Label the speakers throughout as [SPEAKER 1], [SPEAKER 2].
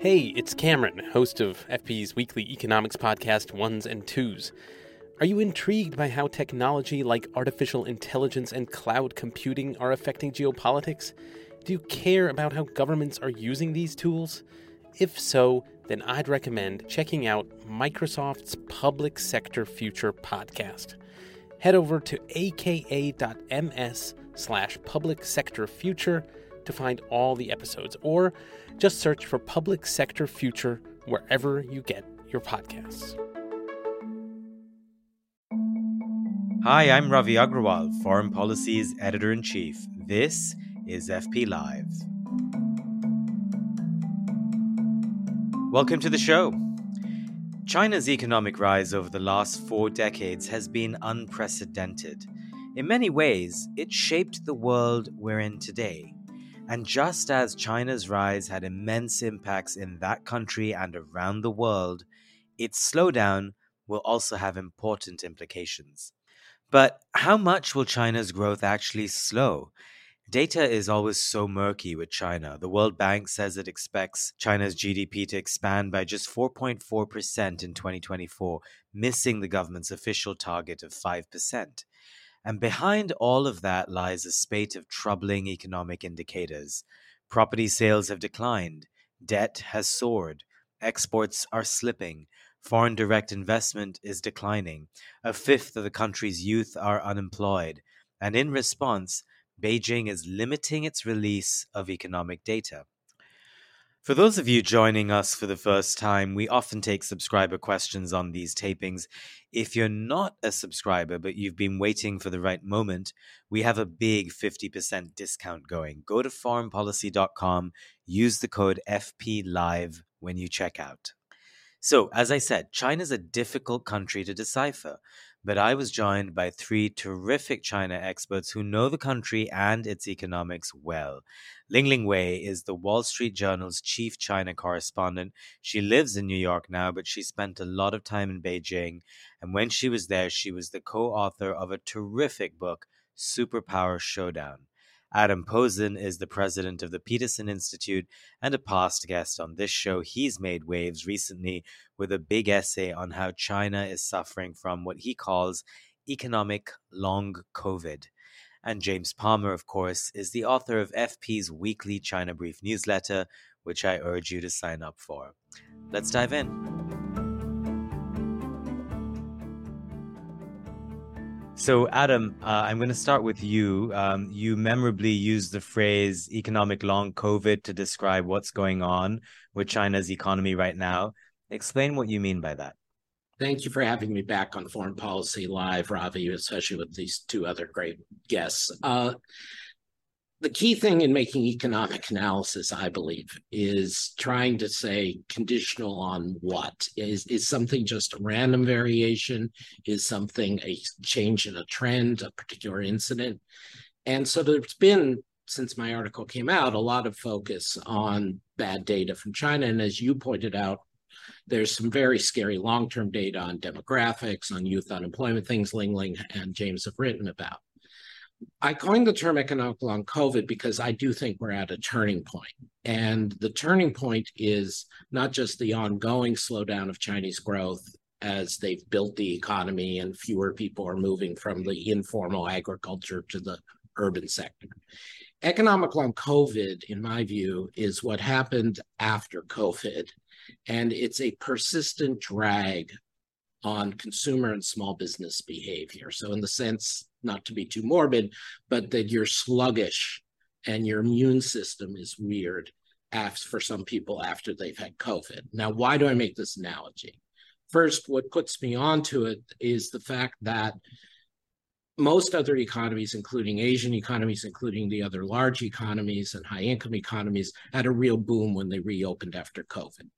[SPEAKER 1] Hey, it's Cameron, host of FP's weekly economics podcast, Ones and Twos. Are you intrigued by how technology like artificial intelligence and cloud computing are affecting geopolitics? Do you care about how governments are using these tools? If so, then I'd recommend checking out Microsoft's Public Sector Future podcast. Head over to aka.ms slash public sector future to find all the episodes, or just search for Public Sector Future wherever you get your podcasts.
[SPEAKER 2] Hi, I'm Ravi Agrawal, Foreign Policy's Editor in Chief. This is FP Live. Welcome to the show. China's economic rise over the last four decades has been unprecedented. In many ways, it shaped the world we're in today. And just as China's rise had immense impacts in that country and around the world, its slowdown will also have important implications. But how much will China's growth actually slow? Data is always so murky with China. The World Bank says it expects China's GDP to expand by just 4.4% in 2024, missing the government's official target of 5%. And behind all of that lies a spate of troubling economic indicators. Property sales have declined, debt has soared, exports are slipping, foreign direct investment is declining, a fifth of the country's youth are unemployed, and in response, Beijing is limiting its release of economic data. For those of you joining us for the first time, we often take subscriber questions on these tapings. If you're not a subscriber, but you've been waiting for the right moment, we have a big 50% discount going. Go to foreignpolicy.com, use the code FPLIVE when you check out. So, as I said, China's a difficult country to decipher but I was joined by three terrific China experts who know the country and its economics well. Lingling Wei is the Wall Street Journal's chief China correspondent. She lives in New York now, but she spent a lot of time in Beijing. And when she was there, she was the co author of a terrific book, Superpower Showdown. Adam Posen is the president of the Peterson Institute and a past guest on this show. He's made waves recently with a big essay on how China is suffering from what he calls economic long COVID. And James Palmer, of course, is the author of FP's weekly China Brief newsletter, which I urge you to sign up for. Let's dive in. So, Adam, uh, I'm going to start with you. Um, you memorably used the phrase economic long COVID to describe what's going on with China's economy right now. Explain what you mean by that.
[SPEAKER 3] Thank you for having me back on Foreign Policy Live, Ravi, especially with these two other great guests. Uh, the key thing in making economic analysis, I believe, is trying to say conditional on what is is something just a random variation, is something a change in a trend, a particular incident, and so there's been since my article came out a lot of focus on bad data from China, and as you pointed out. There's some very scary long-term data on demographics, on youth unemployment, things Ling Ling and James have written about. I coined the term economic long COVID because I do think we're at a turning point. And the turning point is not just the ongoing slowdown of Chinese growth as they've built the economy and fewer people are moving from the informal agriculture to the urban sector. Economic long COVID, in my view, is what happened after COVID. And it's a persistent drag on consumer and small business behavior. So, in the sense, not to be too morbid, but that you're sluggish and your immune system is weird after, for some people after they've had COVID. Now, why do I make this analogy? First, what puts me onto it is the fact that most other economies, including Asian economies, including the other large economies and high income economies, had a real boom when they reopened after COVID.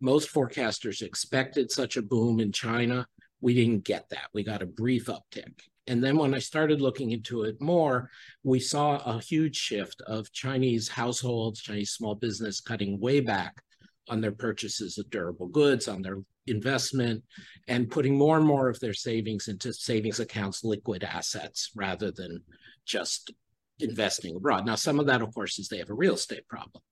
[SPEAKER 3] Most forecasters expected such a boom in China. We didn't get that. We got a brief uptick. And then when I started looking into it more, we saw a huge shift of Chinese households, Chinese small business cutting way back on their purchases of durable goods, on their investment, and putting more and more of their savings into savings accounts, liquid assets, rather than just investing abroad. Now, some of that, of course, is they have a real estate problem.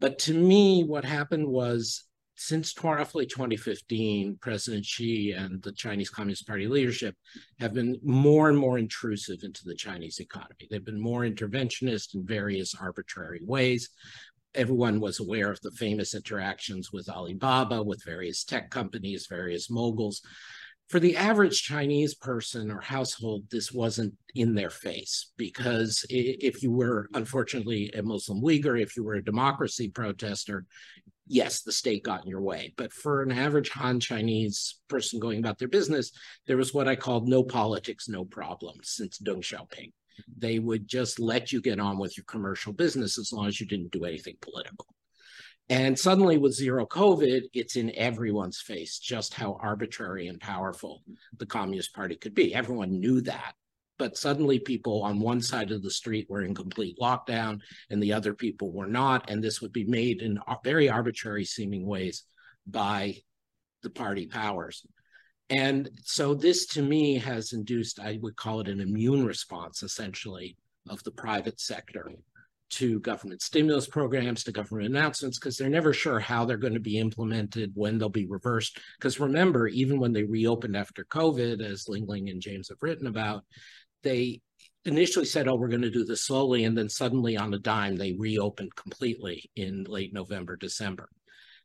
[SPEAKER 3] But to me, what happened was since roughly 2015, President Xi and the Chinese Communist Party leadership have been more and more intrusive into the Chinese economy. They've been more interventionist in various arbitrary ways. Everyone was aware of the famous interactions with Alibaba, with various tech companies, various moguls. For the average Chinese person or household, this wasn't in their face because if you were, unfortunately, a Muslim Uyghur, if you were a democracy protester, yes, the state got in your way. But for an average Han Chinese person going about their business, there was what I called no politics, no problems since Deng Xiaoping. They would just let you get on with your commercial business as long as you didn't do anything political. And suddenly, with zero COVID, it's in everyone's face just how arbitrary and powerful the Communist Party could be. Everyone knew that but suddenly people on one side of the street were in complete lockdown and the other people were not. And this would be made in very arbitrary seeming ways by the party powers. And so this to me has induced i would call it an immune response essentially of the private sector to government stimulus programs to government announcements because they're never sure how they're going to be implemented when they'll be reversed. Because remember even when they reopened after covid as ling ling and james have written about they initially said, oh, we're going to do this slowly. And then suddenly on a dime, they reopened completely in late November, December.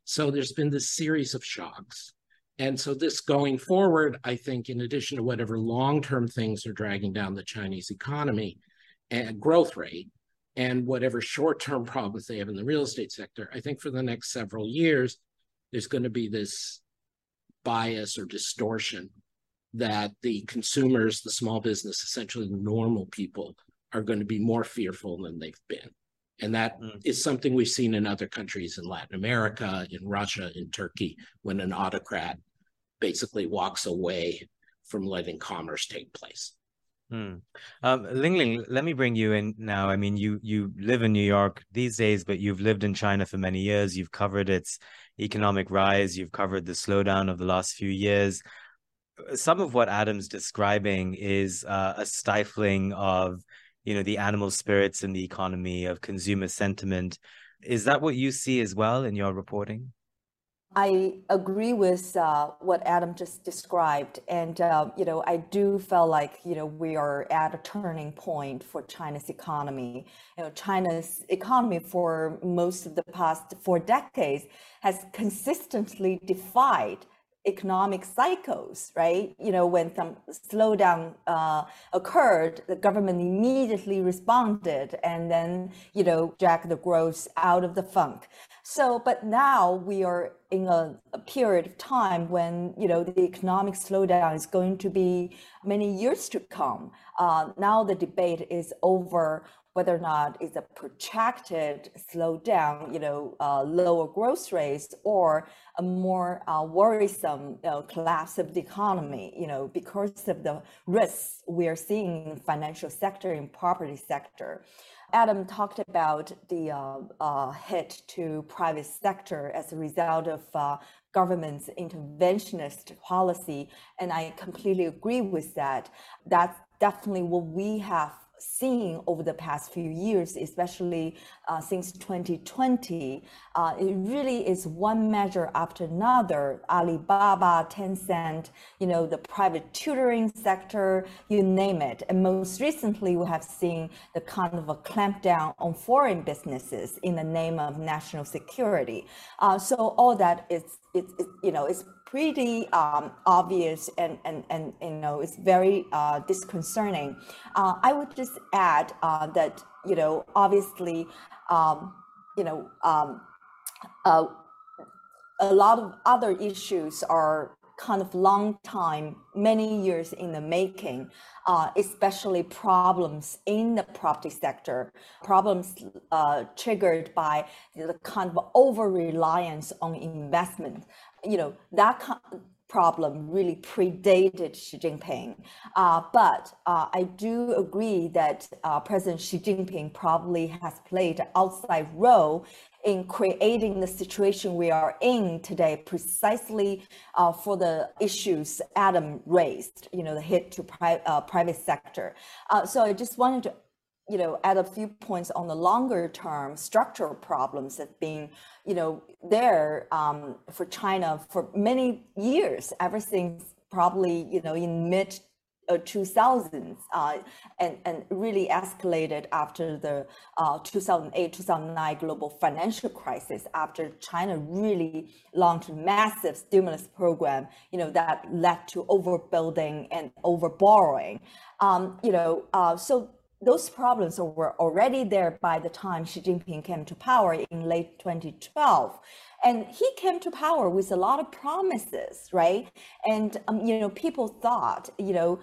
[SPEAKER 3] So there's been this series of shocks. And so this going forward, I think, in addition to whatever long-term things are dragging down the Chinese economy and growth rate, and whatever short-term problems they have in the real estate sector, I think for the next several years, there's going to be this bias or distortion that the consumers, the small business, essentially the normal people, are going to be more fearful than they've been. And that mm. is something we've seen in other countries in Latin America, in Russia, in Turkey, when an autocrat basically walks away from letting commerce take place.
[SPEAKER 2] Hmm. Um, Ling Ling, let me bring you in now. I mean, you you live in New York these days, but you've lived in China for many years. You've covered its economic rise. You've covered the slowdown of the last few years some of what Adam's describing is uh, a stifling of, you know, the animal spirits in the economy of consumer sentiment. Is that what you see as well in your reporting?
[SPEAKER 4] I agree with uh, what Adam just described, and uh, you know, I do feel like you know we are at a turning point for China's economy. You know, China's economy for most of the past four decades has consistently defied economic cycles, right? You know, when some slowdown uh, occurred, the government immediately responded and then, you know, dragged the growth out of the funk. So, but now we are in a, a period of time when, you know, the economic slowdown is going to be many years to come. Uh, now the debate is over whether or not it's a protracted slowdown, you know, uh, lower growth rates, or a more uh, worrisome you know, collapse of the economy, you know, because of the risks we are seeing in the financial sector and property sector. Adam talked about the uh, uh, hit to private sector as a result of uh, government's interventionist policy, and I completely agree with that. That's definitely what we have seen over the past few years, especially uh, since 2020, uh, it really is one measure after another. Alibaba, Tencent, you know, the private tutoring sector, you name it. And most recently, we have seen the kind of a clampdown on foreign businesses in the name of national security. Uh, so all that is, it, you know, is pretty um, obvious and, and, and you know it's very uh, disconcerting. Uh, I would just add uh, that you know obviously um, you know um, uh, a lot of other issues are kind of long time, many years in the making, uh, especially problems in the property sector, problems uh, triggered by the kind of over reliance on investment you know, that problem really predated Xi Jinping. Uh, but uh, I do agree that uh, President Xi Jinping probably has played an outside role in creating the situation we are in today, precisely uh, for the issues Adam raised, you know, the hit to pri- uh, private sector. Uh, so I just wanted to you know, add a few points on the longer term structural problems that been, you know, there um, for China for many years, ever since probably, you know, in mid 2000s uh, and, and really escalated after the uh, 2008 2009 global financial crisis after china really launched massive stimulus program you know that led to overbuilding and overborrowing. Um, you know uh, so those problems were already there by the time Xi Jinping came to power in late 2012. And he came to power with a lot of promises, right? And, um, you know, people thought, you know,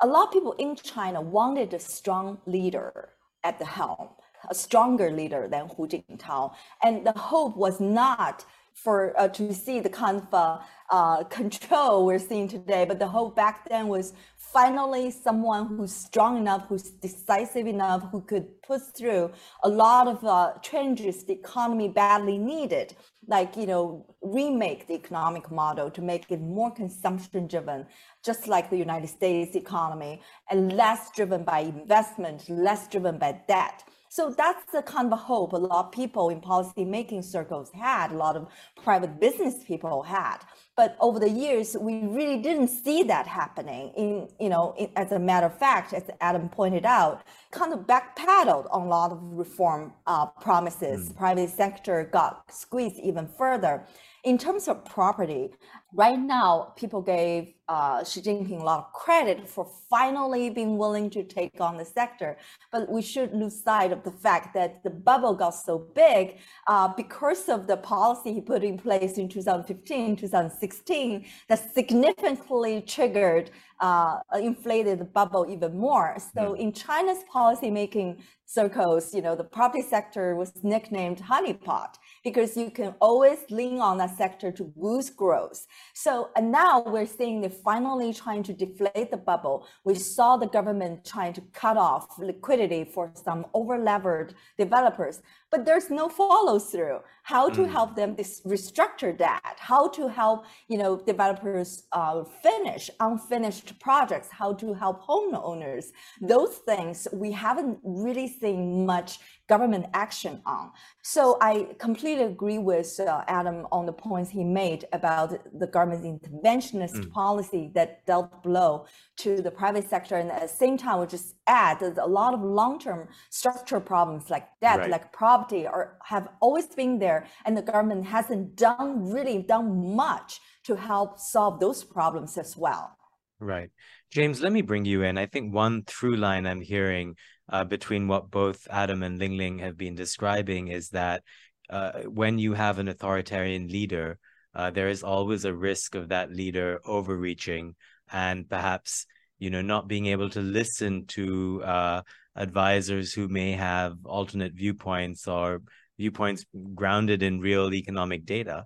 [SPEAKER 4] a lot of people in China wanted a strong leader at the helm, a stronger leader than Hu Jintao. And the hope was not for uh, to see the kind of uh, control we're seeing today, but the hope back then was finally someone who's strong enough, who's decisive enough, who could push through a lot of uh, changes the economy badly needed, like you know remake the economic model to make it more consumption driven, just like the United States economy, and less driven by investment, less driven by debt. So that's the kind of hope a lot of people in policy making circles had, a lot of private business people had. But over the years, we really didn't see that happening. In you know, in, as a matter of fact, as Adam pointed out, kind of backpedaled on a lot of reform uh, promises. Mm. Private sector got squeezed even further. In terms of property, right now people gave uh, Xi Jinping a lot of credit for finally being willing to take on the sector, but we should lose sight of the fact that the bubble got so big uh, because of the policy he put in place in 2015, 2016 that significantly triggered uh, inflated the bubble even more. So in China's policymaking circles, you know, the property sector was nicknamed honeypot because you can always lean on that sector to boost growth. So and now we're seeing they're finally trying to deflate the bubble. We saw the government trying to cut off liquidity for some over-levered developers, but there's no follow through. How to mm. help them restructure that? How to help you know developers uh, finish unfinished projects? How to help homeowners? Those things we haven't really seen much government action on. So I completely agree with uh, Adam on the points he made about the government's interventionist mm. policy that dealt blow to the private sector. And at the same time, we just add that a lot of long-term structural problems like debt, right. like property, are have always been there, and the government hasn't done really done much to help solve those problems as well.
[SPEAKER 2] Right. James, let me bring you in. I think one through line I'm hearing uh, between what both Adam and Ling Ling have been describing is that uh, when you have an authoritarian leader, uh, there is always a risk of that leader overreaching and perhaps you know not being able to listen to uh, advisors who may have alternate viewpoints or viewpoints grounded in real economic data.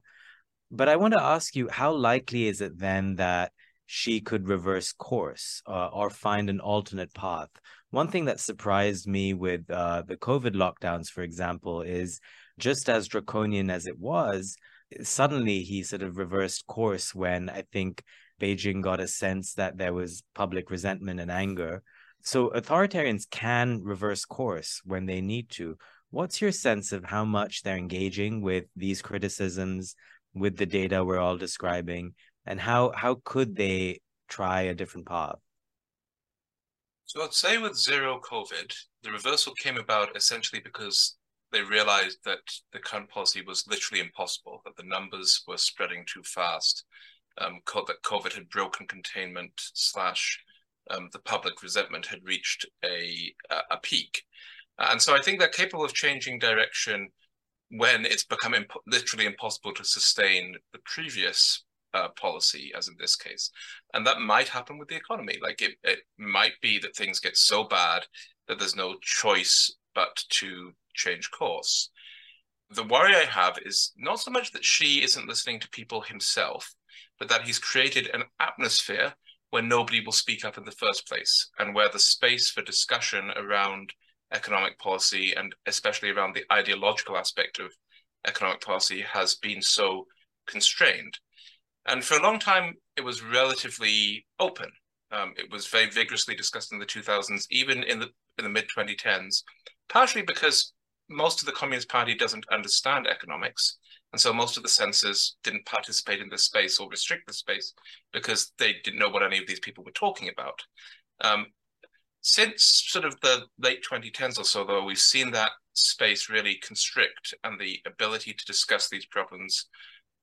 [SPEAKER 2] But I want to ask you, how likely is it then that Xi could reverse course uh, or find an alternate path? One thing that surprised me with uh, the COVID lockdowns, for example, is just as draconian as it was, suddenly he sort of reversed course when I think Beijing got a sense that there was public resentment and anger. So authoritarians can reverse course when they need to. What's your sense of how much they're engaging with these criticisms, with the data we're all describing, and how how could they try a different path?
[SPEAKER 5] So I'd say with zero COVID, the reversal came about essentially because they realized that the current policy was literally impossible, that the numbers were spreading too fast, um, that COVID had broken containment slash um, the public resentment had reached a, a peak. And so I think they're capable of changing direction when it's become imp- literally impossible to sustain the previous uh, policy, as in this case. And that might happen with the economy. Like it, it might be that things get so bad that there's no choice but to change course. The worry I have is not so much that Xi isn't listening to people himself, but that he's created an atmosphere where nobody will speak up in the first place and where the space for discussion around economic policy and especially around the ideological aspect of economic policy has been so constrained. And for a long time, it was relatively open. Um, it was very vigorously discussed in the 2000s, even in the in the mid 2010s, partially because most of the Communist Party doesn't understand economics. And so most of the censors didn't participate in this space or restrict the space because they didn't know what any of these people were talking about. Um, since sort of the late 2010s or so, though, we've seen that space really constrict and the ability to discuss these problems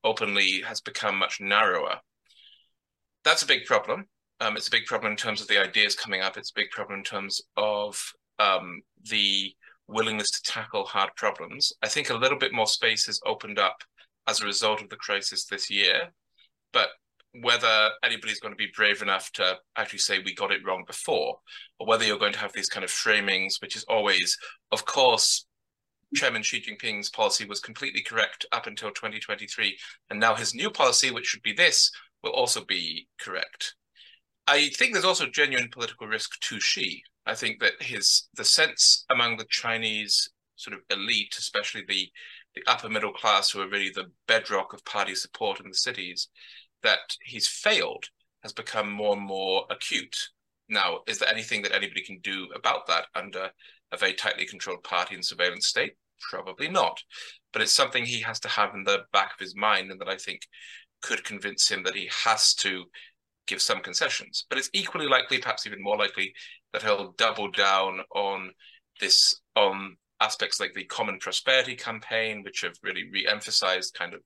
[SPEAKER 5] openly has become much narrower. That's a big problem. Um, it's a big problem in terms of the ideas coming up. It's a big problem in terms of um, the willingness to tackle hard problems. I think a little bit more space has opened up as a result of the crisis this year, but whether anybody's going to be brave enough to actually say we got it wrong before, or whether you're going to have these kind of framings, which is always, of course, Chairman Xi Jinping's policy was completely correct up until 2023, and now his new policy, which should be this, will also be correct. I think there's also genuine political risk to Xi. I think that his the sense among the Chinese sort of elite, especially the the upper middle class, who are really the bedrock of party support in the cities, that he's failed has become more and more acute. Now, is there anything that anybody can do about that under a very tightly controlled party and surveillance state? Probably not. But it's something he has to have in the back of his mind, and that I think could convince him that he has to give some concessions. But it's equally likely, perhaps even more likely, that he'll double down on this on aspects like the Common Prosperity Campaign, which have really re-emphasized kind of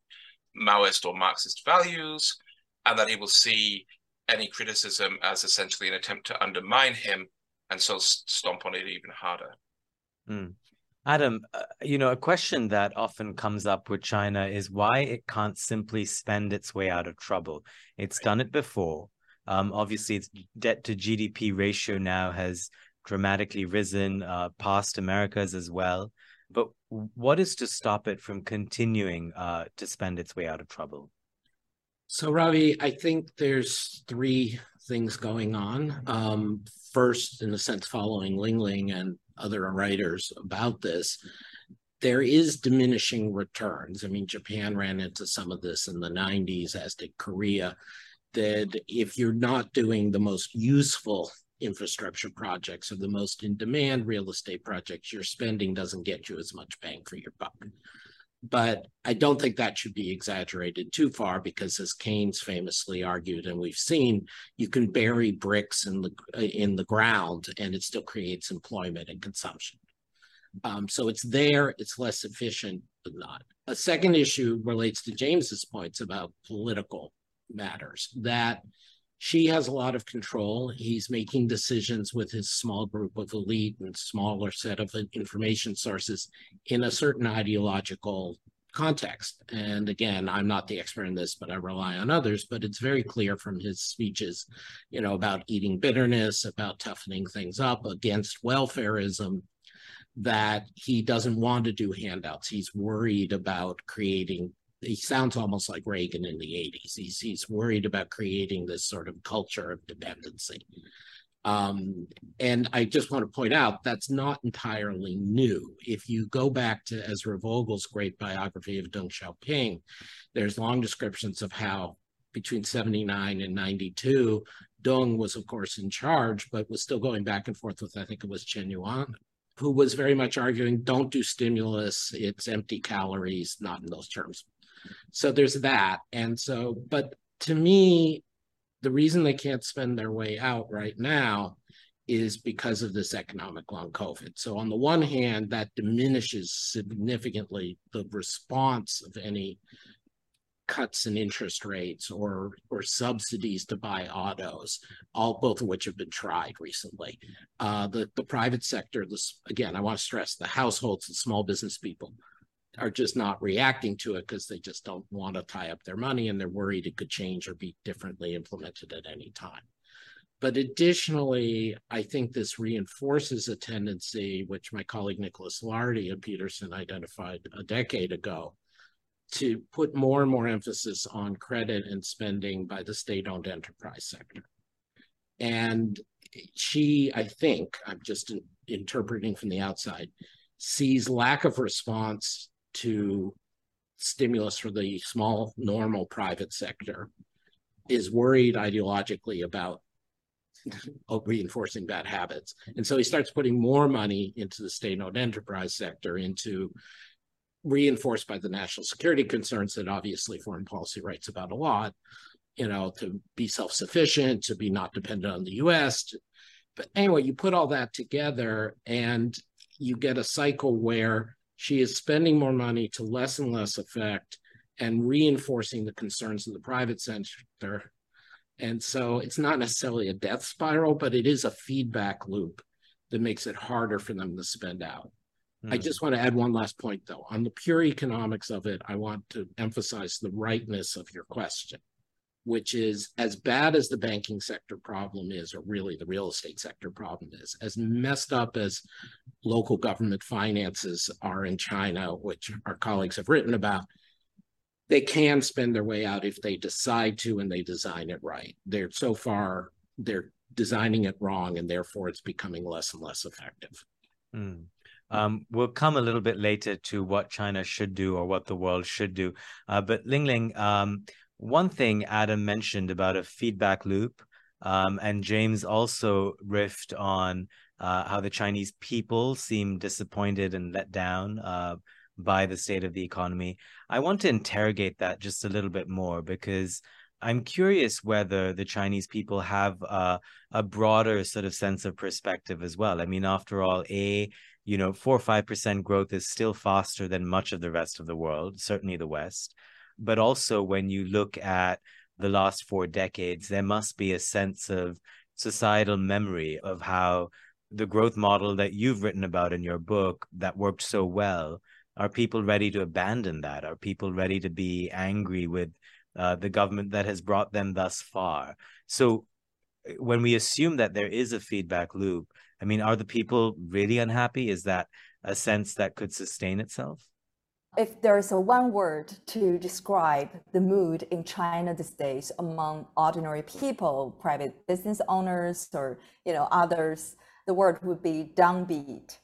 [SPEAKER 5] Maoist or Marxist values, and that he will see any criticism as essentially an attempt to undermine him and so stomp on it even harder.
[SPEAKER 2] Mm. Adam, uh, you know, a question that often comes up with China is why it can't simply spend its way out of trouble. It's right. done it before. Um, obviously, its debt to GDP ratio now has dramatically risen uh, past America's as well. But what is to stop it from continuing uh, to spend its way out of trouble?
[SPEAKER 3] So, Ravi, I think there's three things going on. Um, first, in a sense, following Ling Ling and other writers about this, there is diminishing returns. I mean, Japan ran into some of this in the 90s, as did Korea. That if you're not doing the most useful infrastructure projects or the most in demand real estate projects, your spending doesn't get you as much bang for your buck. But I don't think that should be exaggerated too far because, as Keynes famously argued, and we've seen, you can bury bricks in the in the ground and it still creates employment and consumption. Um, so it's there, it's less efficient, but not. A second issue relates to James's points about political matters that Xi has a lot of control. He's making decisions with his small group of elite and smaller set of information sources in a certain ideological context. And again, I'm not the expert in this, but I rely on others. But it's very clear from his speeches, you know, about eating bitterness, about toughening things up against welfareism, that he doesn't want to do handouts. He's worried about creating he sounds almost like Reagan in the 80s. He's he's worried about creating this sort of culture of dependency. Um, and I just want to point out that's not entirely new. If you go back to Ezra Vogel's great biography of Deng Xiaoping, there's long descriptions of how between 79 and 92, Deng was, of course, in charge, but was still going back and forth with, I think it was Chen Yun, who was very much arguing, don't do stimulus, it's empty calories, not in those terms, so there's that. And so, but to me, the reason they can't spend their way out right now is because of this economic long COVID. So on the one hand, that diminishes significantly the response of any cuts in interest rates or or subsidies to buy autos, all both of which have been tried recently. Uh, the the private sector, this again, I want to stress the households, and small business people are just not reacting to it because they just don't want to tie up their money and they're worried it could change or be differently implemented at any time. But additionally, I think this reinforces a tendency, which my colleague Nicholas Lardy and Peterson identified a decade ago, to put more and more emphasis on credit and spending by the state owned enterprise sector. And Xi, I think, I'm just in, interpreting from the outside, sees lack of response to stimulus for the small, normal private sector is worried ideologically about reinforcing bad habits. And so he starts putting more money into the state-owned enterprise sector, into reinforced by the national security concerns that obviously foreign policy writes about a lot, you know, to be self-sufficient, to be not dependent on the US. To, but anyway, you put all that together and you get a cycle where Xi is spending more money to less and less effect and reinforcing the concerns of the private sector. And so it's not necessarily a death spiral, but it is a feedback loop that makes it harder for them to spend out. Mm. I just want to add one last point, though. On the pure economics of it, I want to emphasize the rightness of your question, which is as bad as the banking sector problem is, or really the real estate sector problem is, as messed up as local government finances are in China, which our colleagues have written about, they can spend their way out if they decide to and they design it right. They're so far, they're designing it wrong, and therefore it's becoming less and less effective.
[SPEAKER 2] Mm. Um, we'll come a little bit later to what China should do or what the world should do. Uh, but Ling Ling, um, one thing Adam mentioned about a feedback loop, um, and James also riffed on uh, how the Chinese people seem disappointed and let down uh, by the state of the economy. I want to interrogate that just a little bit more because I'm curious whether the Chinese people have uh, a broader sort of sense of perspective as well. I mean, after all, A, you know, four or five percent growth is still faster than much of the rest of the world, certainly the West. But also, when you look at the last four decades, there must be a sense of societal memory of how the growth model that you've written about in your book that worked so well. Are people ready to abandon that? Are people ready to be angry with uh, the government that has brought them thus far? So, when we assume that there is a feedback loop, I mean, are the people really unhappy? Is that a sense that could sustain itself?
[SPEAKER 4] If there's a one word to describe the mood in China these days among ordinary people, private business owners, or you know others, the word would be downbeat.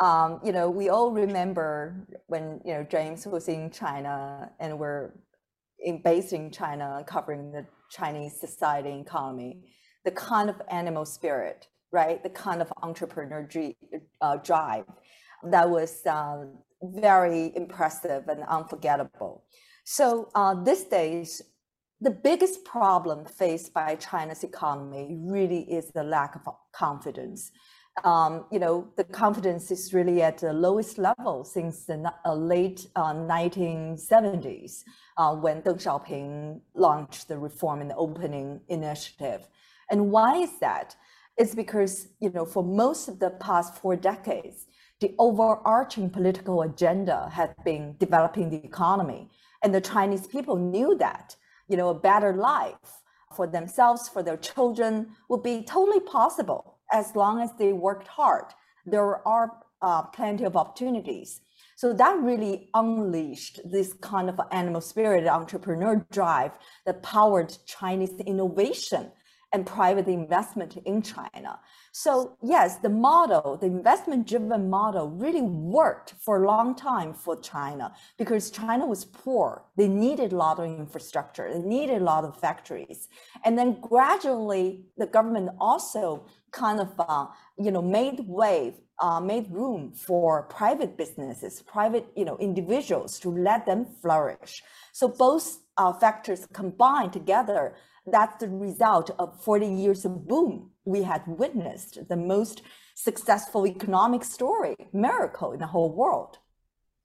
[SPEAKER 4] Um, you know, we all remember when you know James was in China and we're in, based in China, covering the Chinese society and economy, the kind of animal spirit right? The kind of entrepreneur uh, drive that was uh, very impressive and unforgettable. So uh, these days, the biggest problem faced by China's economy really is the lack of confidence. Um, you know, the confidence is really at the lowest level since the uh, late 1970s uh, uh, when Deng Xiaoping launched the Reform and Opening Initiative. And why is that? It's because, you know, for most of the past four decades, the overarching political agenda had been developing the economy. And the Chinese people knew that, you know, a better life for themselves, for their children would be totally possible as long as they worked hard. There are uh, plenty of opportunities. So that really unleashed this kind of animal spirit entrepreneur drive that powered Chinese innovation and private investment in China. So yes, the model, the investment driven model really worked for a long time for China because China was poor. They needed a lot of infrastructure. They needed a lot of factories. And then gradually the government also kind of, uh, you know, made way, uh, made room for private businesses, private, you know, individuals to let them flourish. So both uh, factors combined together that's the result of 40 years of boom we had witnessed, the most successful economic story, miracle in the whole world.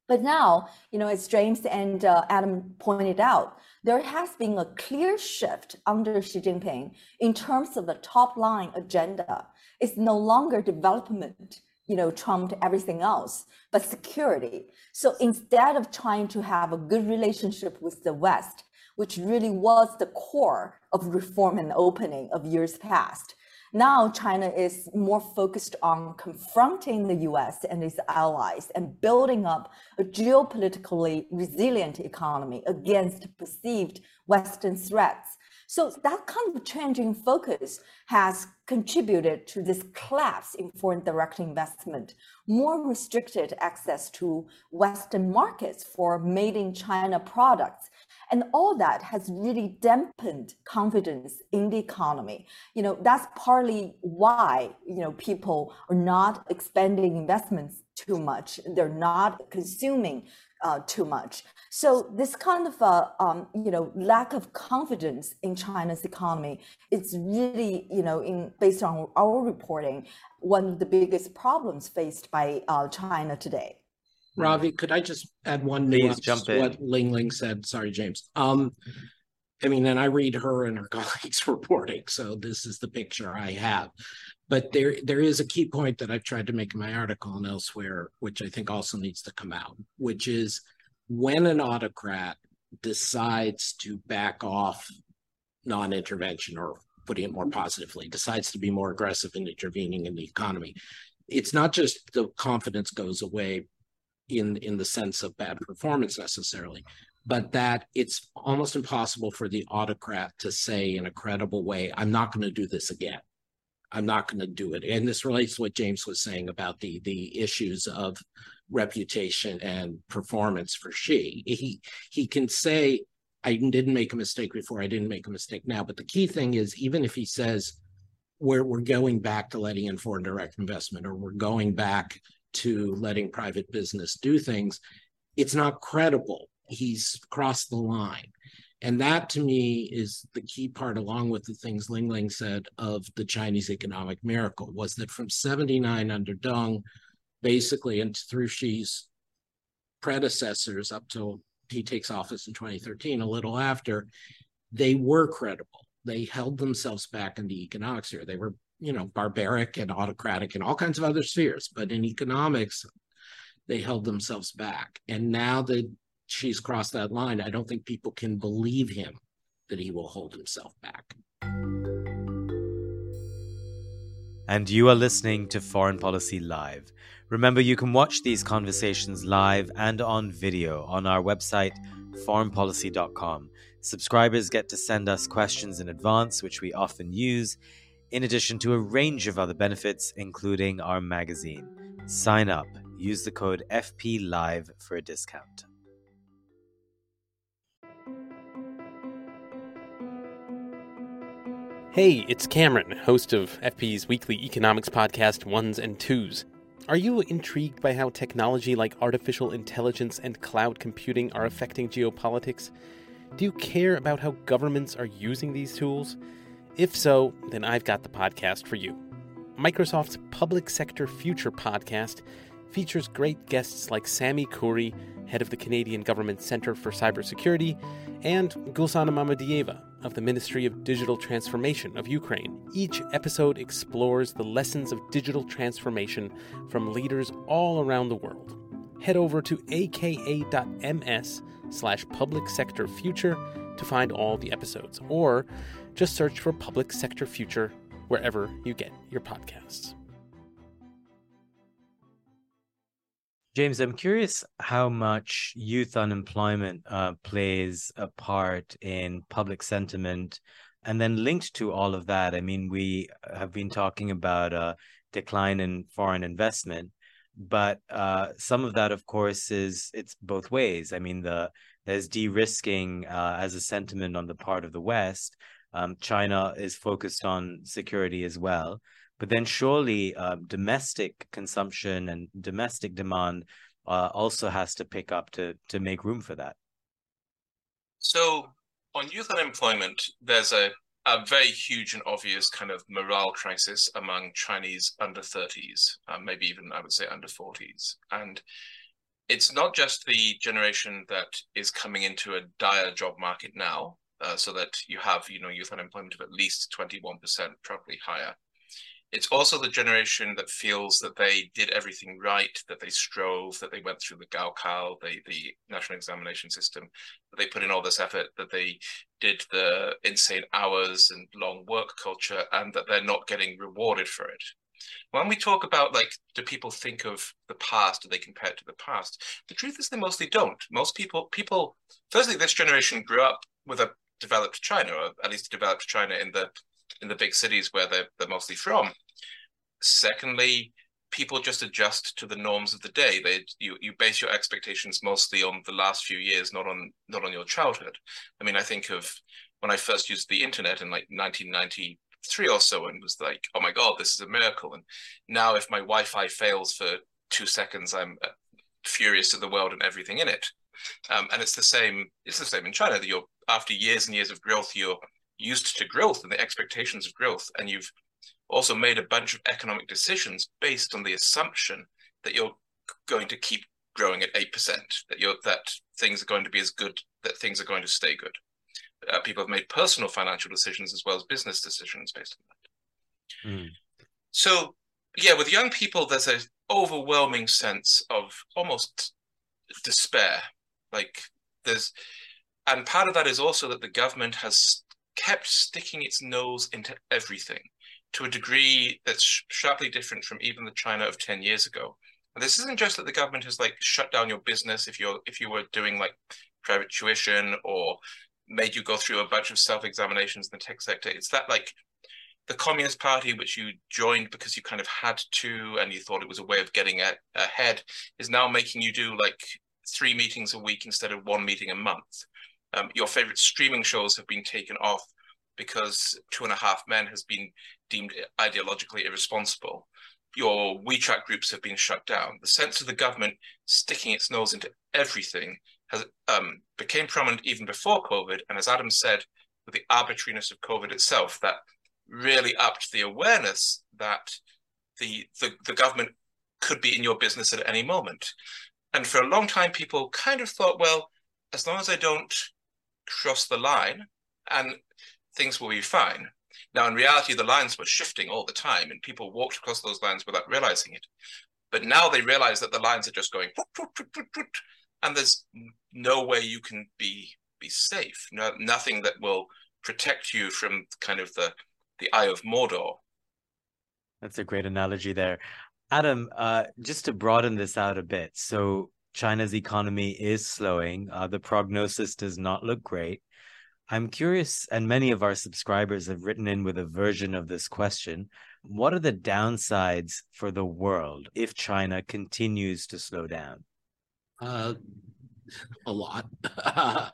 [SPEAKER 4] But now, you know, as James and uh, Adam pointed out, there has been a clear shift under Xi Jinping in terms of the top line agenda. It's no longer development, you know, trumped everything else, but security. So instead of trying to have a good relationship with the West, which really was the core of reform and opening of years past. Now, China is more focused on confronting the US and its allies and building up a geopolitically resilient economy against perceived Western threats. So, that kind of changing focus has contributed to this collapse in foreign direct investment, more restricted access to Western markets for made in China products, And all that has really dampened confidence in the economy. You know, that's partly why, you know, people are not expanding investments too much. They're not consuming uh, too much. So this kind of uh, um, you know lack of confidence in China's economy, it's really you know in based on our reporting one of the biggest problems faced by uh, China today.
[SPEAKER 3] Ravi, could I just add one Please jump in. what Ling Ling said? Sorry, James. Um, I mean, and I read her and her colleagues' reporting, so this is the picture I have. But there, there is a key point that I've tried to make in my article and elsewhere, which I think also needs to come out, which is when an autocrat decides to back off non-intervention, or putting it more positively, decides to be more aggressive in intervening in the economy, it's not just the confidence goes away in in the sense of bad performance necessarily, but that it's almost impossible for the autocrat to say in a credible way, I'm not going to do this again. I'm not going to do it. And this relates to what James was saying about the the issues of reputation and performance for Xi. He he can say, I didn't make a mistake before, I didn't make a mistake now. But the key thing is, even if he says we're we're going back to letting in foreign direct investment or we're going back to letting private business do things, it's not credible. He's crossed the line. And that to me is the key part, along with the things Ling Ling said of the Chinese economic miracle, was that from 79 under Deng, basically, and through Xi's predecessors up till he takes office in 2013, a little after, they were credible. They held themselves back in the economic sphere. They were, you know, barbaric and autocratic in all kinds of other spheres, but in economics, they held themselves back. And now that Xi's crossed that line, I don't think people can believe him that he will hold himself back.
[SPEAKER 2] And you are listening to Foreign Policy Live. Remember, you can watch these conversations live and on video on our website, foreignpolicy.com. Subscribers get to send us questions in advance, which we often use, in addition to a range of other benefits, including our magazine. Sign up. Use the code FPLive for a discount.
[SPEAKER 1] Hey, it's Cameron, host of FP's weekly economics podcast, Ones and Twos. Are you intrigued by how technology like artificial intelligence and cloud computing are affecting geopolitics? Do you care about how governments are using these tools? If so, then I've got the podcast for you. Microsoft's Public Sector Future podcast features great guests like Sami Khoury, head of the Canadian Government Centre for Cybersecurity, and Gulsana Mamadieva of the Ministry of Digital Transformation of Ukraine. Each episode explores the lessons of digital transformation from leaders all around the world. Head over to aka.ms slash public sector future to find all the episodes, or just search for Public Sector Future wherever you get your podcasts.
[SPEAKER 2] James, I'm curious how much youth unemployment uh, plays a part in public sentiment. And then linked to all of that, I mean, we have been talking about a decline in foreign investment, but uh, some of that, of course, is it's both ways. I mean, the there's de-risking uh, as a sentiment on the part of the West. Um, China is focused on security as well. But then surely uh, domestic consumption and domestic demand uh, also has to pick up to to make room for that.
[SPEAKER 5] So on youth unemployment, there's a a very huge and obvious kind of morale crisis among Chinese under 30s, uh, maybe even I would say under 40s. And it's not just the generation that is coming into a dire job market now, uh, so that you have you know youth unemployment of at least 21%, probably higher it's also the generation that feels that they did everything right, that they strove, that they went through the Gaokao, the, the national examination system, that they put in all this effort, that they did the insane hours and long work culture, and that they're not getting rewarded for it. When we talk about like, do people think of the past? Do they compare it to the past? The truth is, they mostly don't. Most people, people, firstly, this generation grew up with a developed China, or at least developed China in the in the big cities where they're, they're mostly from. Secondly, people just adjust to the norms of the day. They you you base your expectations mostly on the last few years, not on not on your childhood. I mean, I think of when I first used the internet in like 1993 or so, and was like, oh my god, this is a miracle. And now, if my Wi-Fi fails for two seconds, I'm uh, furious at the world and everything in it. Um, and it's the same. It's the same in China. That you're after years and years of growth, you're used to growth and the expectations of growth, and you've also made a bunch of economic decisions based on the assumption that you're going to keep growing at 8%, that you're that things are going to be as good, that things are going to stay good. Uh, people have made personal financial decisions as well as business decisions based on that. Mm. So, yeah, with young people, there's an overwhelming sense of almost despair. Like there's, and part of that is also that the government has kept sticking its nose into everything to a degree that's sharply different from even the China of 10 years ago. And this isn't just that the government has like shut down your business if you're if you were doing like private tuition or made you go through a bunch of self-examinations in the tech sector. It's that like the Communist Party, which you joined because you kind of had to and you thought it was a way of getting a- ahead, is now making you do like three meetings a week instead of one meeting a month. Um, your favorite streaming shows have been taken off because Two and a Half Men has been deemed ideologically irresponsible. Your WeChat groups have been shut down. The sense of the government sticking its nose into everything has um, became prominent even before COVID. And as Adam said, with the arbitrariness of COVID itself, that really upped the awareness that the, the, the government could be in your business at any moment. And for a long time, people kind of thought, well, as long as I don't cross the line, and things will be fine. Now, in reality, the lines were shifting all the time, and people walked across those lines without realizing it. But now they realize that the lines are just going, and there's no way you can be be safe. No, nothing that will protect you from kind of the the eye of Mordor.
[SPEAKER 2] That's a great analogy there, Adam. Uh, just to broaden this out a bit, so China's economy is slowing. Uh, the prognosis does not look great. I'm curious, and many of our subscribers have written in with a version of this question. What are the downsides for the world if China continues to slow down?
[SPEAKER 3] Uh, a lot,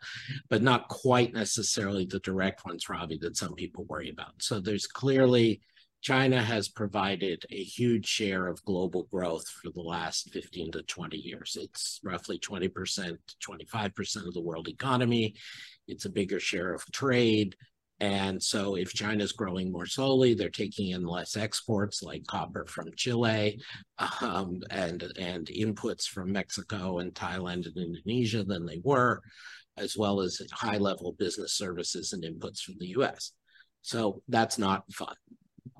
[SPEAKER 3] but not quite necessarily the direct ones, Ravi, that some people worry about. So there's clearly China has provided a huge share of global growth for the last 15 to 20 years. It's roughly 20%, 25% of the world economy. It's a bigger share of trade. And so, if China's growing more slowly, they're taking in less exports, like copper from Chile, um, and and inputs from Mexico and Thailand and Indonesia than they were, as well as high-level business services and inputs from the U.S. So that's not fun.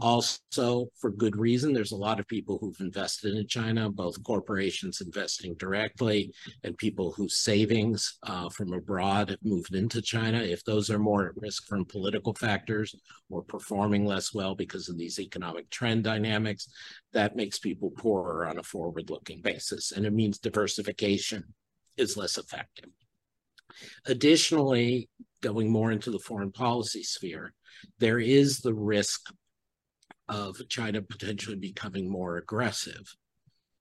[SPEAKER 3] Also, for good reason, there's a lot of people who've invested in China, both corporations investing directly and people whose savings uh, from abroad have moved into China. If those are more at risk from political factors or performing less well because of these economic trend dynamics, that makes people poorer on a forward looking basis. And it means diversification is less effective. Additionally, going more into the foreign policy sphere, there is the risk of China potentially becoming more aggressive.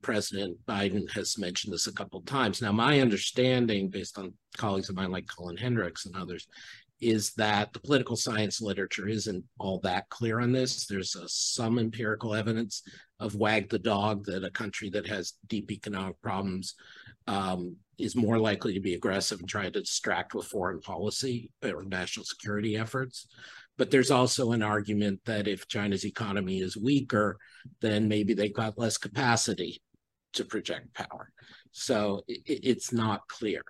[SPEAKER 3] President Biden has mentioned this a couple times. Now, my understanding, based on colleagues of mine like Cullen Hendrix and others, is that the political science literature isn't all that clear on this. There's uh, some empirical evidence of wag the dog that a country that has deep economic problems um, is more likely to be aggressive and try to distract with foreign policy or national security efforts. But there's also an argument that if China's economy is weaker, then maybe they've got less capacity to project power. So it, it's not clear.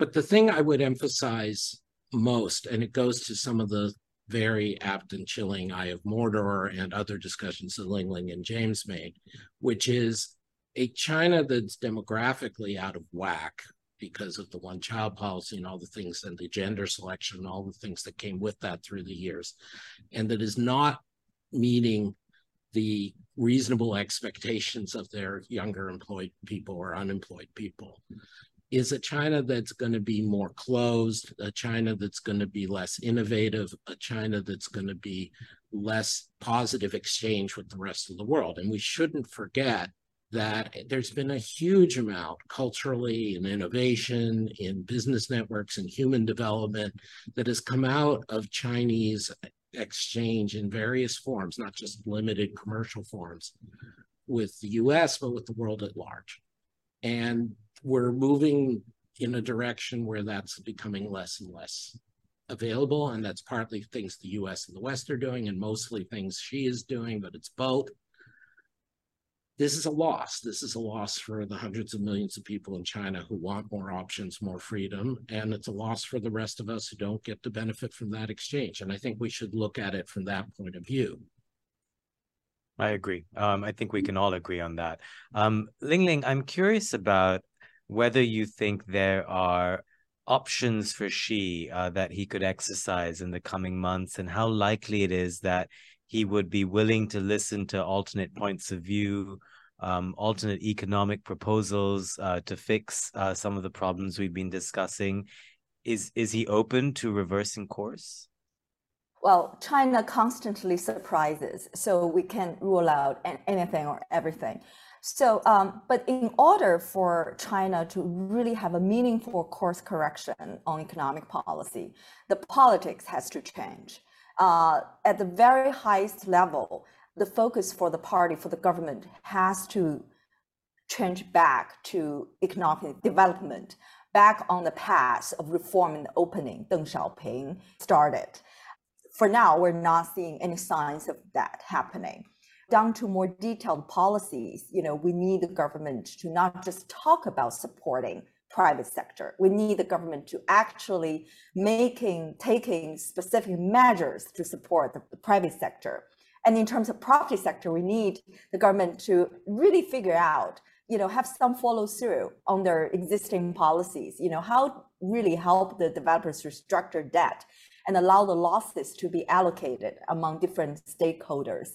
[SPEAKER 3] But the thing I would emphasize most, and it goes to some of the very apt and chilling Eye of Mordor and other discussions that Lingling and James made, which is a China that's demographically out of whack because of the one child policy and all the things and the gender selection and all the things that came with that through the years and that is not meeting the reasonable expectations of their younger employed people or unemployed people is a China that's going to be more closed, a China that's going to be less innovative, a China that's going to be less positive exchange with the rest of the world. And we shouldn't forget that there's been a huge amount culturally in innovation, in business networks, and human development that has come out of Chinese exchange in various forms, not just limited commercial forms with the US, but with the world at large. And we're moving in a direction where that's becoming less and less available. And that's partly things the US and the West are doing, and mostly things Xi is doing, but it's both. This is a loss. This is a loss for the hundreds of millions of people in China who want more options, more freedom. And it's a loss for the rest of us who don't get to benefit from that exchange. And I think we should look at it from that point of view.
[SPEAKER 2] I agree. Um, I think we can all agree on that. Um, Lingling, I'm curious about whether you think there are options for Xi uh, that he could exercise in the coming months and how likely it is that he would be willing to listen to alternate points of view, um, alternate economic proposals uh, to fix uh, some of the problems we've been discussing. Is is he open to reversing course?
[SPEAKER 4] Well, China constantly surprises, so we can't rule out anything or everything. So, um, but in order for China to really have a meaningful course correction on economic policy, the politics has to change. Uh, at the very highest level, the focus for the party, for the government, has to change back to economic development, back on the path of reform and opening Deng Xiaoping started. For now, we're not seeing any signs of that happening down to more detailed policies, you know, we need the government to not just talk about supporting private sector. We need the government to actually making taking specific measures to support the, the private sector. And in terms of property sector, we need the government to really figure out, you know, have some follow through on their existing policies. You know, how really help the developers restructure debt and allow the losses to be allocated among different stakeholders.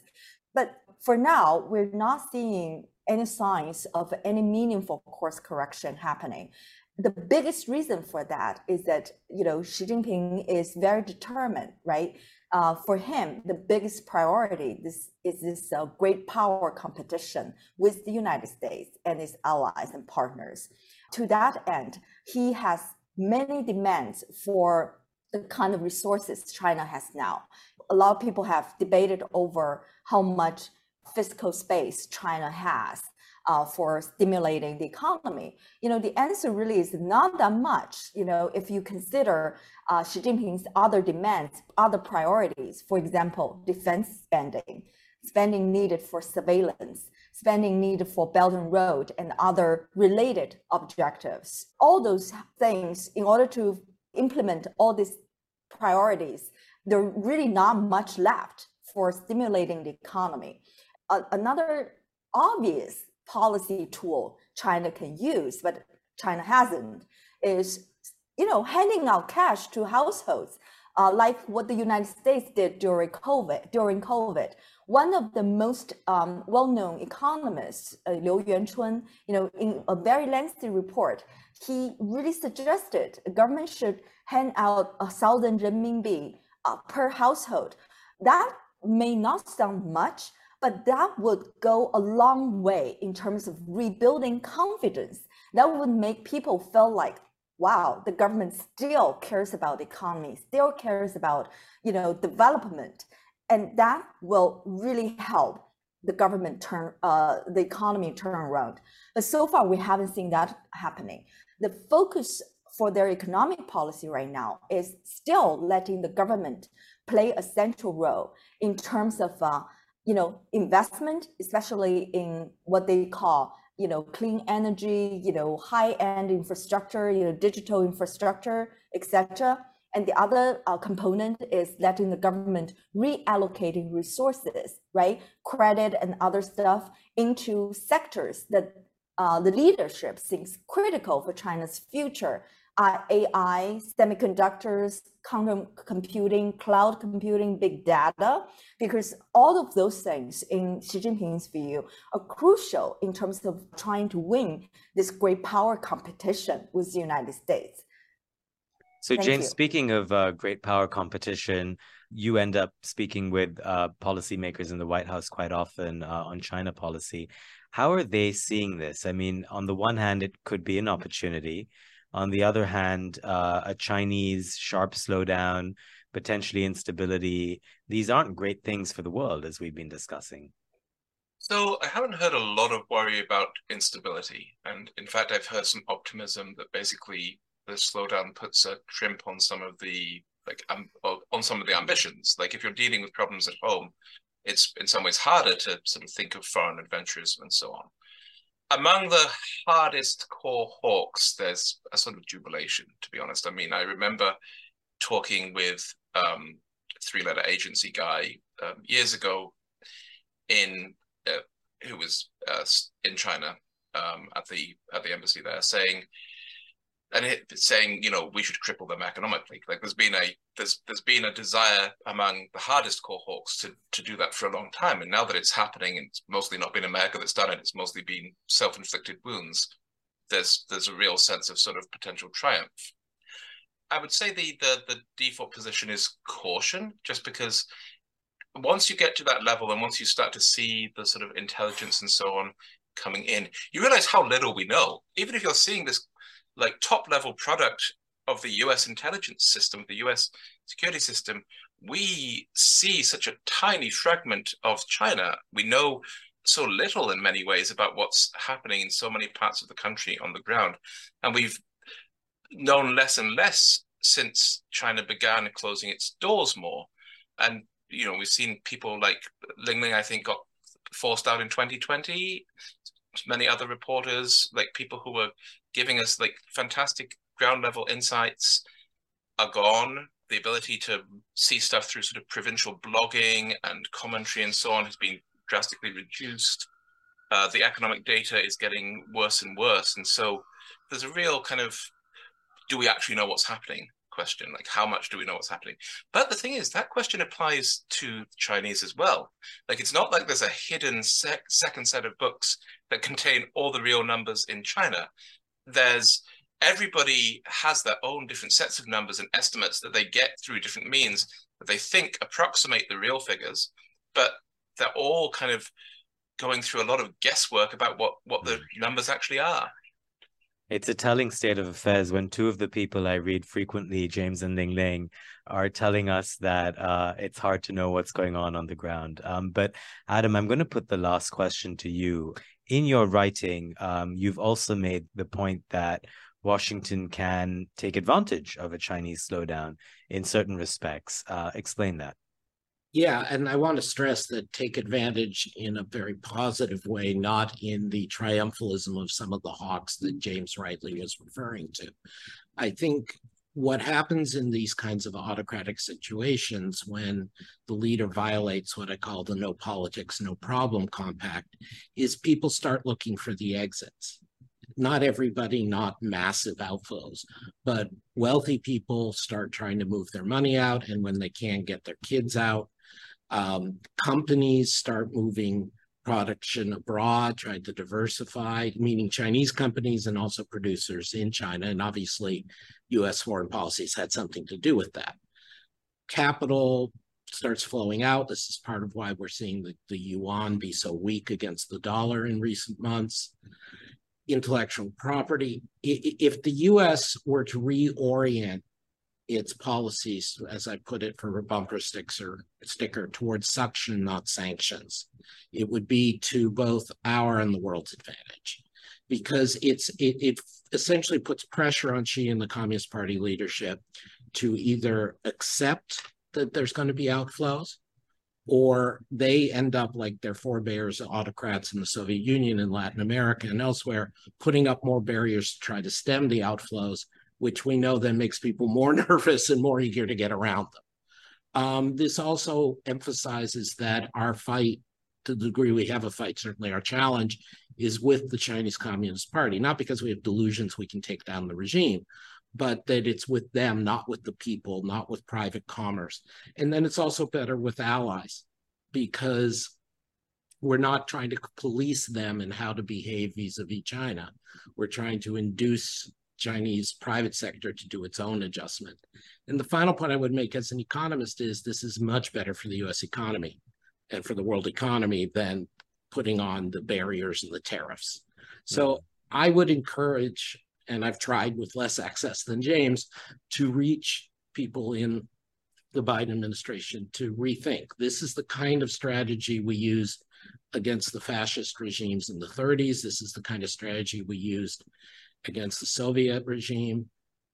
[SPEAKER 4] But for now, we're not seeing any signs of any meaningful course correction happening. The biggest reason for that is that you know Xi Jinping is very determined, right? Uh, for him, the biggest priority this is this uh, great power competition with the United States and its allies and partners. To that end, he has many demands for the kind of resources China has now. A lot of people have debated over how much fiscal space China has uh, for stimulating the economy? You know, the answer really is not that much. You know, if you consider uh, Xi Jinping's other demands, other priorities, for example, defense spending, spending needed for surveillance, spending needed for Belt and Road and other related objectives. All those things, in order to implement all these priorities, there really not much left for stimulating the economy a, another obvious policy tool China can use, but China hasn't, is you know handing out cash to households, uh, like what the United States did during COVID. During COVID, one of the most um, well-known economists, uh, Liu Yuanchun, you know, in a very lengthy report, he really suggested the government should hand out a thousand renminbi uh, per household. That may not sound much, but that would go a long way in terms of rebuilding confidence. That would make people feel like, wow, the government still cares about the economy, still cares about, you know, development. And that will really help the government turn, uh, the economy turn around. But so far, we haven't seen that happening. The focus for their economic policy right now is still letting the government play a central role in terms of uh, you know, investment, especially in what they call, you know, clean energy, you know, high-end infrastructure, you know, digital infrastructure, etc. And the other uh, component is letting the government reallocating resources, right, credit and other stuff into sectors that uh, the leadership thinks critical for China's future uh, AI, semiconductors, quantum computing, cloud computing, big data, because all of those things, in Xi Jinping's view, are crucial in terms of trying to win this great power competition with the United States.
[SPEAKER 2] So, Thank James, you. speaking of uh, great power competition, you end up speaking with uh, policymakers in the White House quite often uh, on China policy. How are they seeing this? I mean, on the one hand, it could be an opportunity. On the other hand, uh, a Chinese sharp slowdown, potentially instability, these aren't great things for the world, as we've been discussing.
[SPEAKER 5] So I haven't heard a lot of worry about instability. And in fact, I've heard some optimism that basically the slowdown puts a crimp on some of the like um, on some of the ambitions. Like if you're dealing with problems at home, it's in some ways harder to sort of think of foreign adventures and so on. Among the hardest core hawks, there's a sort of jubilation, to be honest. I mean, I remember talking with um, three-letter agency guy um, years ago in uh, who was uh, in China um, at the at the embassy there, saying and it, saying you know we should cripple them economically. Like there's been a there's there's been a desire among the hardest core hawks to to do that for a long time, and now that it's happening, and it's mostly not been America that's done it. It's mostly been self-inflicted wounds. There's there's a real sense of sort of potential triumph. I would say the the the default position is caution, just because once you get to that level and once you start to see the sort of intelligence and so on coming in, you realize how little we know. Even if you're seeing this like top level product of the US intelligence system, the US security system, we see such a tiny fragment of China. We know so little in many ways about what's happening in so many parts of the country on the ground. And we've known less and less since China began closing its doors more. And, you know, we've seen people like Lingling, I think, got forced out in 2020. Many other reporters, like people who were giving us like fantastic ground level insights are gone. The ability to see stuff through sort of provincial blogging and commentary and so on has been drastically reduced. Uh, the economic data is getting worse and worse. And so there's a real kind of do we actually know what's happening question like how much do we know what's happening but the thing is that question applies to chinese as well like it's not like there's a hidden sec- second set of books that contain all the real numbers in china there's everybody has their own different sets of numbers and estimates that they get through different means that they think approximate the real figures, but they're all kind of going through a lot of guesswork about what what the hmm. numbers actually are.
[SPEAKER 2] It's a telling state of affairs when two of the people I read frequently, James and Lingling, are telling us that uh, it's hard to know what's going on on the ground. Um, but Adam, I'm going to put the last question to you in your writing, um, you've also made the point that Washington can take advantage of a Chinese slowdown in certain respects. Uh, explain that.
[SPEAKER 3] Yeah, and I want to stress that take advantage in a very positive way, not in the triumphalism of some of the hawks that James rightly was referring to. I think what happens in these kinds of autocratic situations when the leader violates what I call the no politics, no problem compact is people start looking for the exits. Not everybody, not massive outflows, but wealthy people start trying to move their money out. And when they can't get their kids out, um, companies start moving production abroad, tried to diversify, meaning Chinese companies and also producers in China. And obviously, US foreign policies had something to do with that. Capital starts flowing out. This is part of why we're seeing the, the yuan be so weak against the dollar in recent months. Intellectual property. If the US were to reorient its policies, as I put it for a bumper sticker, sticker towards suction, not sanctions. It would be to both our and the world's advantage because it's it, it essentially puts pressure on Xi and the Communist Party leadership to either accept that there's going to be outflows or they end up like their forebears, autocrats in the Soviet Union and Latin America and elsewhere, putting up more barriers to try to stem the outflows which we know then makes people more nervous and more eager to get around them. Um, this also emphasizes that our fight, to the degree we have a fight, certainly our challenge is with the Chinese Communist Party, not because we have delusions we can take down the regime, but that it's with them, not with the people, not with private commerce. And then it's also better with allies because we're not trying to police them and how to behave vis-a-vis China. We're trying to induce Chinese private sector to do its own adjustment. And the final point I would make as an economist is this is much better for the US economy and for the world economy than putting on the barriers and the tariffs. So mm-hmm. I would encourage, and I've tried with less access than James, to reach people in the Biden administration to rethink. This is the kind of strategy we used against the fascist regimes in the 30s. This is the kind of strategy we used against the Soviet regime.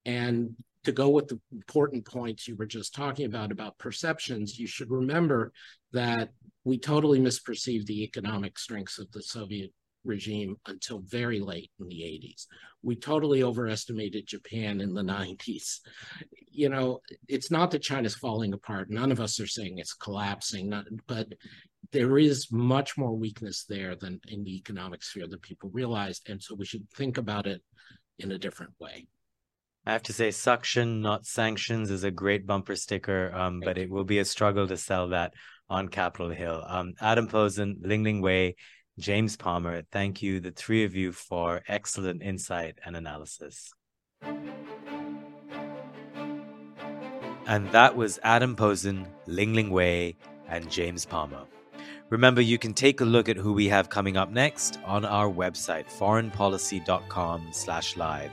[SPEAKER 3] And to go with the important points you were just talking about, about perceptions, you should remember that we totally misperceived the economic strengths of the Soviet regime until very late in the 80s. We totally overestimated Japan in the 90s. You know, it's not that China's falling apart. None of us are saying it's collapsing, not, but there is much more weakness there than in the economic sphere that people realize. And so we should think about it in a different way.
[SPEAKER 2] I have to say, suction, not sanctions, is a great bumper sticker, um, but it will be a struggle to sell that on Capitol Hill. Um, Adam Posen, Lingling Wei, James Palmer, thank you, the three of you, for excellent insight and analysis. And that was Adam Posen, Lingling Wei, and James Palmer. Remember, you can take a look at who we have coming up next on our website, foreignpolicy.com slash live.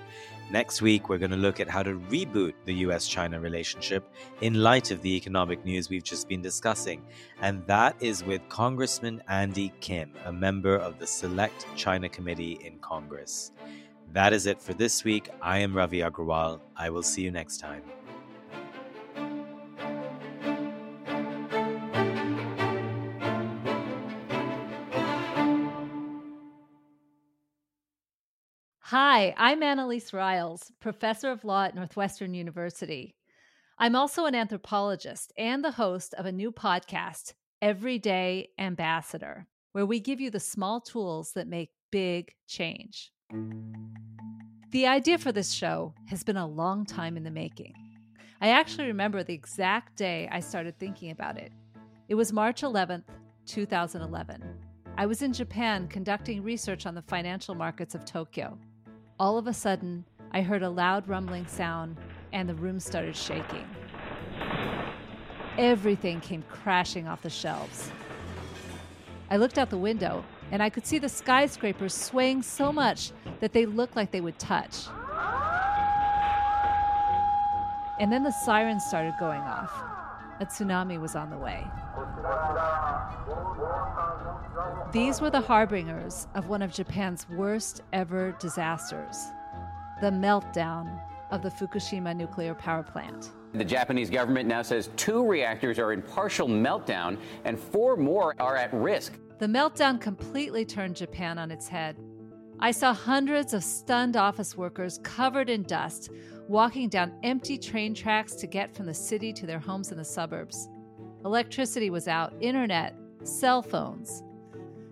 [SPEAKER 2] Next week, we're going to look at how to reboot the US China relationship in light of the economic news we've just been discussing. And that is with Congressman Andy Kim, a member of the Select China Committee in Congress. That is it for this week. I am Ravi Agrawal. I will see you next time.
[SPEAKER 6] Hi, I'm Annelise Riles, professor of law at Northwestern University. I'm also an anthropologist and the host of a new podcast, Everyday Ambassador, where we give you the small tools that make big change. The idea for this show has been a long time in the making. I actually remember the exact day I started thinking about it. It was March 11th, 2011. I was in Japan conducting research on the financial markets of Tokyo. All of a sudden, I heard a loud rumbling sound and the room started shaking. Everything came crashing off the shelves. I looked out the window and I could see the skyscrapers swaying so much that they looked like they would touch. And then the sirens started going off. A tsunami was on the way. These were the harbingers of one of Japan's worst ever disasters the meltdown of the Fukushima nuclear power plant.
[SPEAKER 7] The Japanese government now says two reactors are in partial meltdown and four more are at risk.
[SPEAKER 6] The meltdown completely turned Japan on its head. I saw hundreds of stunned office workers covered in dust walking down empty train tracks to get from the city to their homes in the suburbs. Electricity was out, internet, cell phones.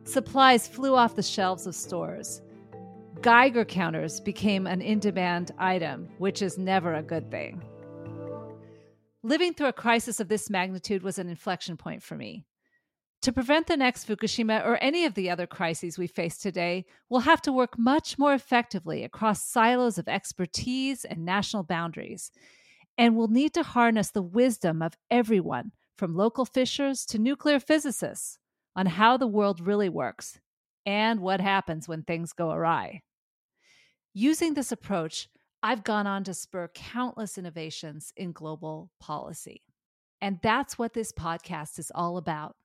[SPEAKER 6] Supplies flew off the shelves of stores. Geiger counters became an in demand item, which is never a good thing. Living through a crisis of this magnitude was an inflection point for me. To prevent the next Fukushima or any of the other crises we face today, we'll have to work much more effectively across silos of expertise and national boundaries. And we'll need to harness the wisdom of everyone, from local fishers to nuclear physicists, on how the world really works and what happens when things go awry. Using this approach, I've gone on to spur countless innovations in global policy. And that's what this podcast is all about.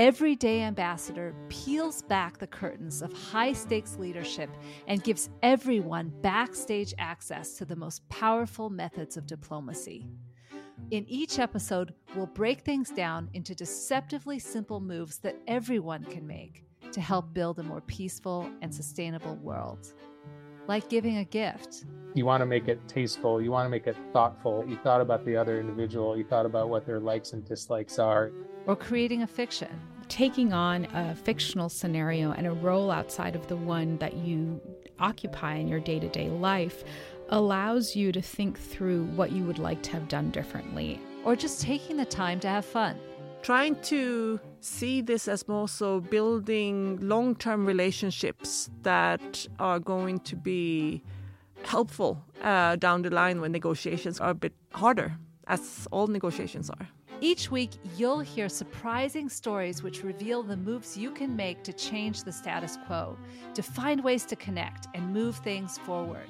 [SPEAKER 6] Everyday Ambassador peels back the curtains of high stakes leadership and gives everyone backstage access to the most powerful methods of diplomacy. In each episode, we'll break things down into deceptively simple moves that everyone can make to help build a more peaceful and sustainable world. Like giving a gift.
[SPEAKER 8] You want to make it tasteful, you want to make it thoughtful. You thought about the other individual, you thought about what their likes and dislikes are.
[SPEAKER 6] Or creating a fiction
[SPEAKER 9] taking on a fictional scenario and a role outside of the one that you occupy in your day to day life allows you to think through what you would like to have done differently.
[SPEAKER 6] Or just taking the time to have fun.
[SPEAKER 10] Trying to see this as more so building long term relationships that are going to be helpful uh, down the line when negotiations are a bit harder, as all negotiations are.
[SPEAKER 6] Each week, you'll hear surprising stories which reveal the moves you can make to change the status quo, to find ways to connect and move things forward.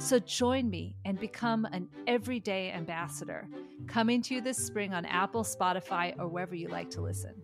[SPEAKER 6] So join me and become an everyday ambassador, coming to you this spring on Apple, Spotify, or wherever you like to listen.